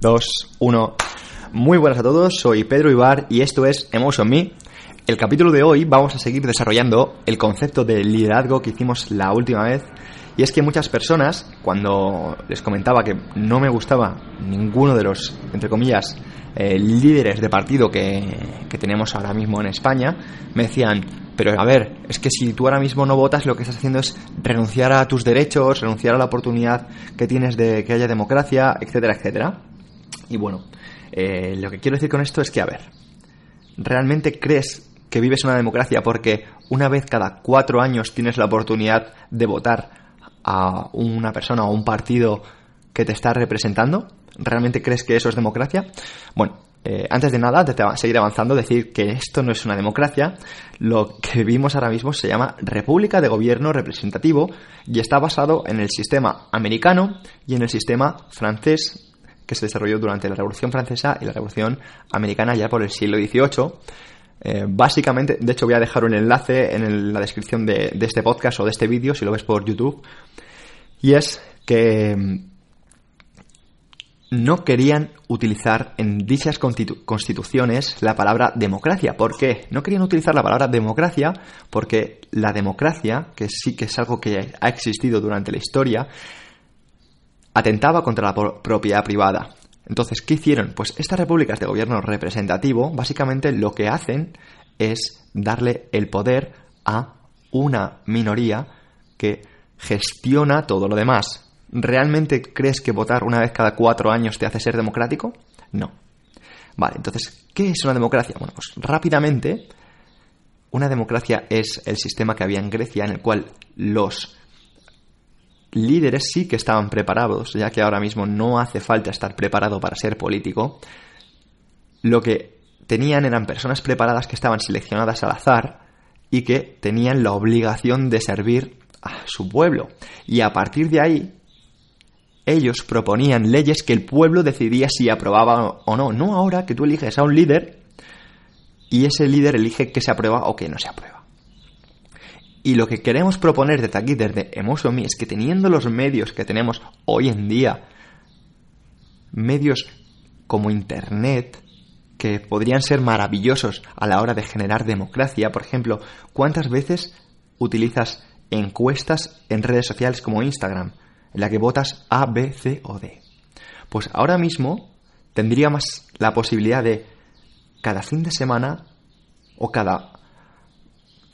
2, 1. Muy buenas a todos, soy Pedro Ibar y esto es Emotion Me. El capítulo de hoy vamos a seguir desarrollando el concepto de liderazgo que hicimos la última vez. Y es que muchas personas, cuando les comentaba que no me gustaba ninguno de los, entre comillas, eh, líderes de partido que, que tenemos ahora mismo en España, me decían, pero a ver, es que si tú ahora mismo no votas, lo que estás haciendo es renunciar a tus derechos, renunciar a la oportunidad que tienes de que haya democracia, etcétera, etcétera. Y bueno, eh, lo que quiero decir con esto es que, a ver, ¿realmente crees que vives una democracia porque una vez cada cuatro años tienes la oportunidad de votar a una persona o un partido que te está representando? ¿Realmente crees que eso es democracia? Bueno, eh, antes de nada, de seguir avanzando, decir que esto no es una democracia. Lo que vivimos ahora mismo se llama República de Gobierno Representativo y está basado en el sistema americano y en el sistema francés que se desarrolló durante la Revolución Francesa y la Revolución Americana ya por el siglo XVIII. Eh, básicamente, de hecho voy a dejar un enlace en la descripción de, este podcast o de este vídeo si lo ves por YouTube. Y es que mm, no querían utilizar en dichas constituciones la palabra democracia. ¿Por qué? No querían utilizar la palabra democracia porque la democracia, que sí que es algo que ha existido durante la historia, atentaba contra la propiedad privada. Entonces, ¿qué hicieron? Pues estas repúblicas de gobierno representativo básicamente lo que hacen es darle el poder a una minoría que gestiona todo lo demás. ¿Realmente crees que votar una vez cada cuatro años te hace ser democrático? No. Vale, entonces, ¿qué es una democracia? Bueno, pues rápidamente, una democracia es el sistema que había en Grecia en el cual los líderes sí que estaban preparados, ya que ahora mismo no hace falta estar preparado para ser político. Lo que tenían eran personas preparadas que estaban seleccionadas al azar y que tenían la obligación de servir a su pueblo. Y a partir de ahí, ellos proponían leyes que el pueblo decidía si aprobaba o no. No ahora que tú eliges a un líder y ese líder elige que se aprueba o que no se aprueba. Y lo que queremos proponer desde aquí, desde Emotion es que teniendo los medios que tenemos hoy en día, medios como Internet, que podrían ser maravillosos a la hora de generar democracia, por ejemplo, ¿cuántas veces utilizas encuestas en redes sociales como Instagram, en la que votas A, B, C o D? Pues ahora mismo tendríamos la posibilidad de cada fin de semana o cada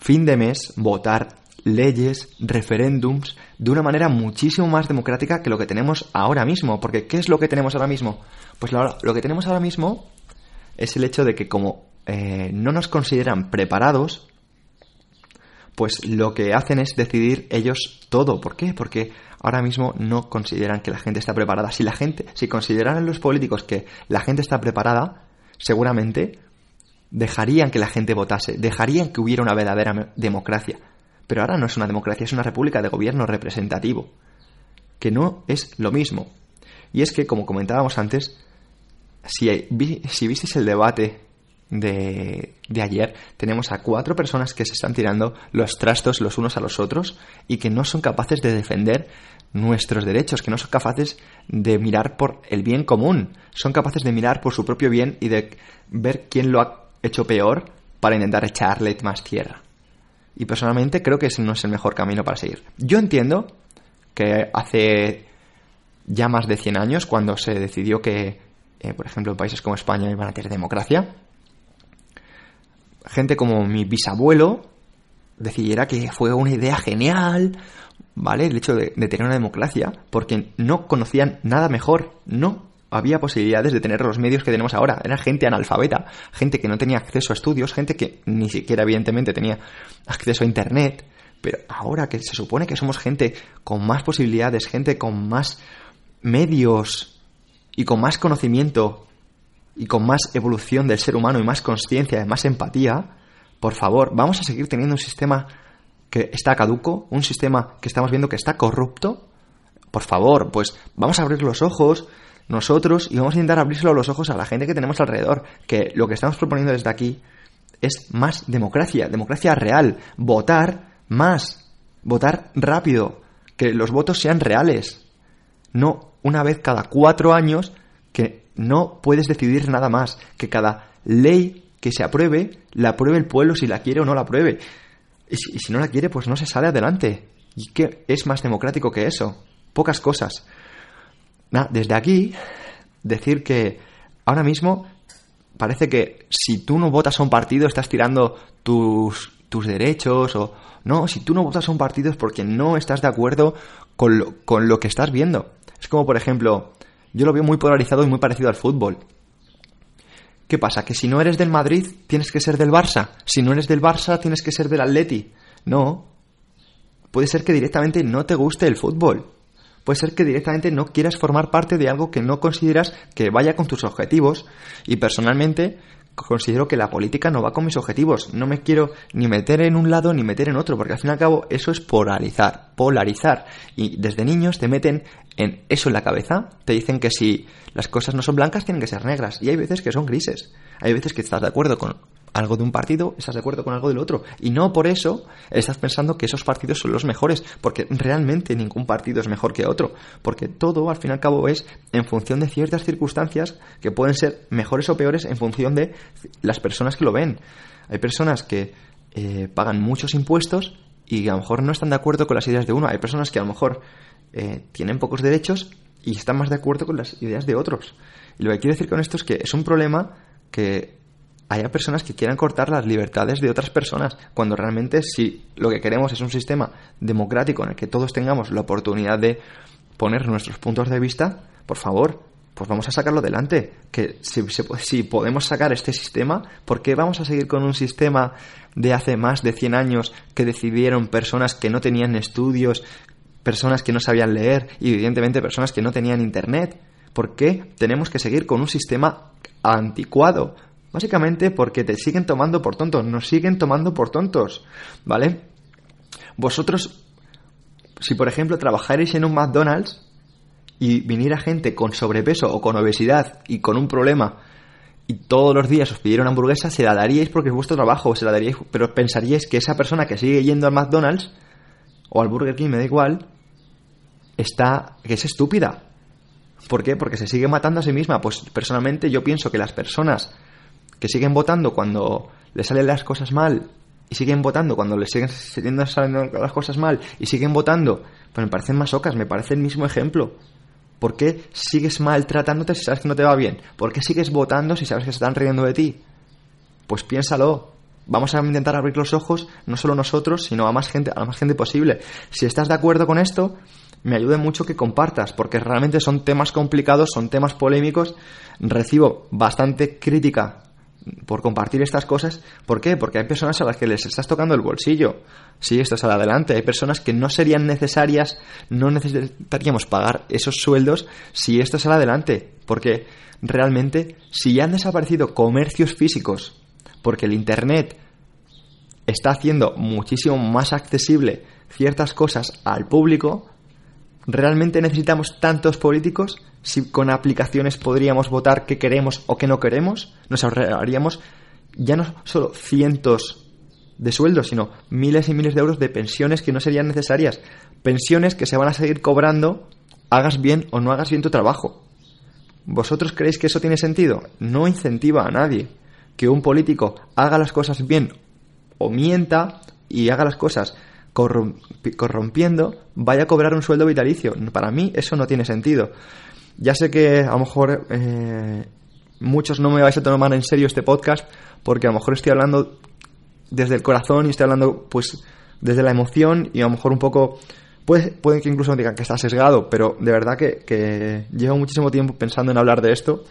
fin de mes votar leyes, referéndums, de una manera muchísimo más democrática que lo que tenemos ahora mismo. Porque ¿qué es lo que tenemos ahora mismo? Pues lo, que tenemos ahora mismo es el hecho de que como eh, no nos consideran preparados, pues lo que hacen es decidir ellos todo. ¿Por qué? Porque ahora mismo no consideran que la gente está preparada. Si la gente, si consideraran los políticos que la gente está preparada, seguramente dejarían que la gente votase, dejarían que hubiera una verdadera democracia. Pero ahora no es una democracia, es una república de gobierno representativo, que no es lo mismo. Y es que, como comentábamos antes, si, si visteis el debate de, de, ayer, tenemos a cuatro personas que se están tirando los trastos los unos a los otros y que no son capaces de defender nuestros derechos, que no son capaces de mirar por el bien común, son capaces de mirar por su propio bien y de ver quién lo ha hecho peor para intentar echarle más tierra. Y personalmente creo que ese no es el mejor camino para seguir. Yo entiendo que hace ya más de 100 años, cuando se decidió que, eh, por ejemplo, en países como España iban a tener democracia, gente como mi bisabuelo decidiera que fue una idea genial, ¿vale? El hecho de, de tener una democracia, porque no conocían nada mejor, no había posibilidades de tener los medios que tenemos ahora. Era gente analfabeta, gente que no tenía acceso a estudios, gente que ni siquiera evidentemente tenía acceso a Internet. Pero ahora que se supone que somos gente con más posibilidades, gente con más medios y con más conocimiento y con más evolución del ser humano y más conciencia, más empatía, por favor, vamos a seguir teniendo un sistema que está caduco, un sistema que estamos viendo que está corrupto. Por favor, pues vamos a abrir los ojos, nosotros y vamos a intentar abrírselo los ojos a la gente que tenemos alrededor, que lo que estamos proponiendo desde aquí es más democracia, democracia real, votar más, votar rápido, que los votos sean reales, no una vez cada cuatro años que no puedes decidir nada más, que cada ley que se apruebe, la apruebe el pueblo si la quiere o no la apruebe. Y si, no la quiere, pues no se sale adelante. ¿Y qué es más democrático que eso? Pocas cosas. Desde aquí, decir que ahora mismo parece que si tú no votas a un partido estás tirando tus, tus derechos o... No, si tú no votas a un partido es porque no estás de acuerdo con lo, con lo que estás viendo. Es como, por ejemplo, yo lo veo muy polarizado y muy parecido al fútbol. ¿Qué pasa? ¿Que si no eres del Madrid tienes que ser del Barça? Si no eres del Barça tienes que ser del Atleti. No. Puede ser que directamente no te guste el fútbol. Puede ser que directamente no quieras formar parte de algo que no consideras que vaya con tus objetivos. Y personalmente considero que la política no va con mis objetivos. No me quiero ni meter en un lado ni meter en otro, porque al fin y al cabo eso es polarizar, polarizar. Y desde niños te meten en eso en la cabeza, te dicen que si las cosas no son blancas tienen que ser negras. Y hay veces que son grises. Hay veces que estás de acuerdo con algo de un partido, estás de acuerdo con algo del otro. Y no por eso estás pensando que esos partidos son los mejores, porque realmente ningún partido es mejor que otro, porque todo al fin y al cabo es en función de ciertas circunstancias que pueden ser mejores o peores en función de las personas que lo ven. Hay personas que eh, pagan muchos impuestos y a lo mejor no están de acuerdo con las ideas de uno. Hay personas que a lo mejor eh, tienen pocos derechos y están más de acuerdo con las ideas de otros. Y lo que quiero decir con esto es que es un problema que haya personas que quieran cortar las libertades de otras personas, cuando realmente si lo que queremos es un sistema democrático en el que todos tengamos la oportunidad de poner nuestros puntos de vista, por favor, pues vamos a sacarlo adelante. Que si, si, podemos sacar este sistema, ¿por qué vamos a seguir con un sistema de hace más de 100 años que decidieron personas que no tenían estudios, personas que no sabían leer y evidentemente personas que no tenían internet? ¿Por qué tenemos que seguir con un sistema anticuado? Básicamente porque te siguen tomando por tontos, nos siguen tomando por tontos, ¿vale? Vosotros, si por ejemplo trabajáis en un McDonald's y viniera gente con sobrepeso o con obesidad y con un problema y todos los días os pidieran hamburguesa, se la daríais porque es vuestro trabajo, se la daríais, pero pensaríais que esa persona que sigue yendo al McDonald's o al Burger King, me da igual, está, que es estúpida. ¿Por qué? Porque se sigue matando a sí misma. Pues personalmente yo pienso que las personas que siguen votando cuando les salen las cosas mal y siguen votando cuando les siguen saliendo las cosas mal y siguen votando, pues me parecen masocas, me parece el mismo ejemplo. ¿Por qué sigues maltratándote si sabes que no te va bien? ¿Por qué sigues votando si sabes que se están riendo de ti? Pues piénsalo. Vamos a intentar abrir los ojos, no solo nosotros, sino a más gente, a la más gente posible. Si estás de acuerdo con esto, me ayuda mucho que compartas, porque realmente son temas complicados, son temas polémicos. Recibo bastante crítica por compartir estas cosas. ¿Por qué? Porque hay personas a las que les estás tocando el bolsillo. Si esto es adelante, hay personas que no serían necesarias, no necesitaríamos pagar esos sueldos si esto es adelante. Porque realmente, si ya han desaparecido comercios físicos, porque el Internet está haciendo muchísimo más accesible ciertas cosas al público, ¿realmente necesitamos tantos políticos? Si con aplicaciones podríamos votar qué queremos o qué no queremos, nos ahorraríamos ya no solo cientos de sueldos, sino miles y miles de euros de pensiones que no serían necesarias. Pensiones que se van a seguir cobrando, hagas bien o no hagas bien tu trabajo. ¿Vosotros creéis que eso tiene sentido? No incentiva a nadie que un político haga las cosas bien o mienta y haga las cosas corrompiendo, vaya a cobrar un sueldo vitalicio. Para mí eso no tiene sentido. Ya sé que a lo mejor eh, muchos no me vais a tomar en serio este podcast porque a lo mejor estoy hablando desde el corazón y estoy hablando pues desde la emoción y a lo mejor un poco puede, puede que incluso me digan que está sesgado, pero de verdad que, que llevo muchísimo tiempo pensando en hablar de esto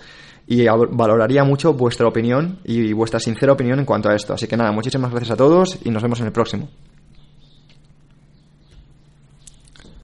y valoraría mucho vuestra opinión y vuestra sincera opinión en cuanto a esto. Así que nada, muchísimas gracias a todos y nos vemos en el próximo.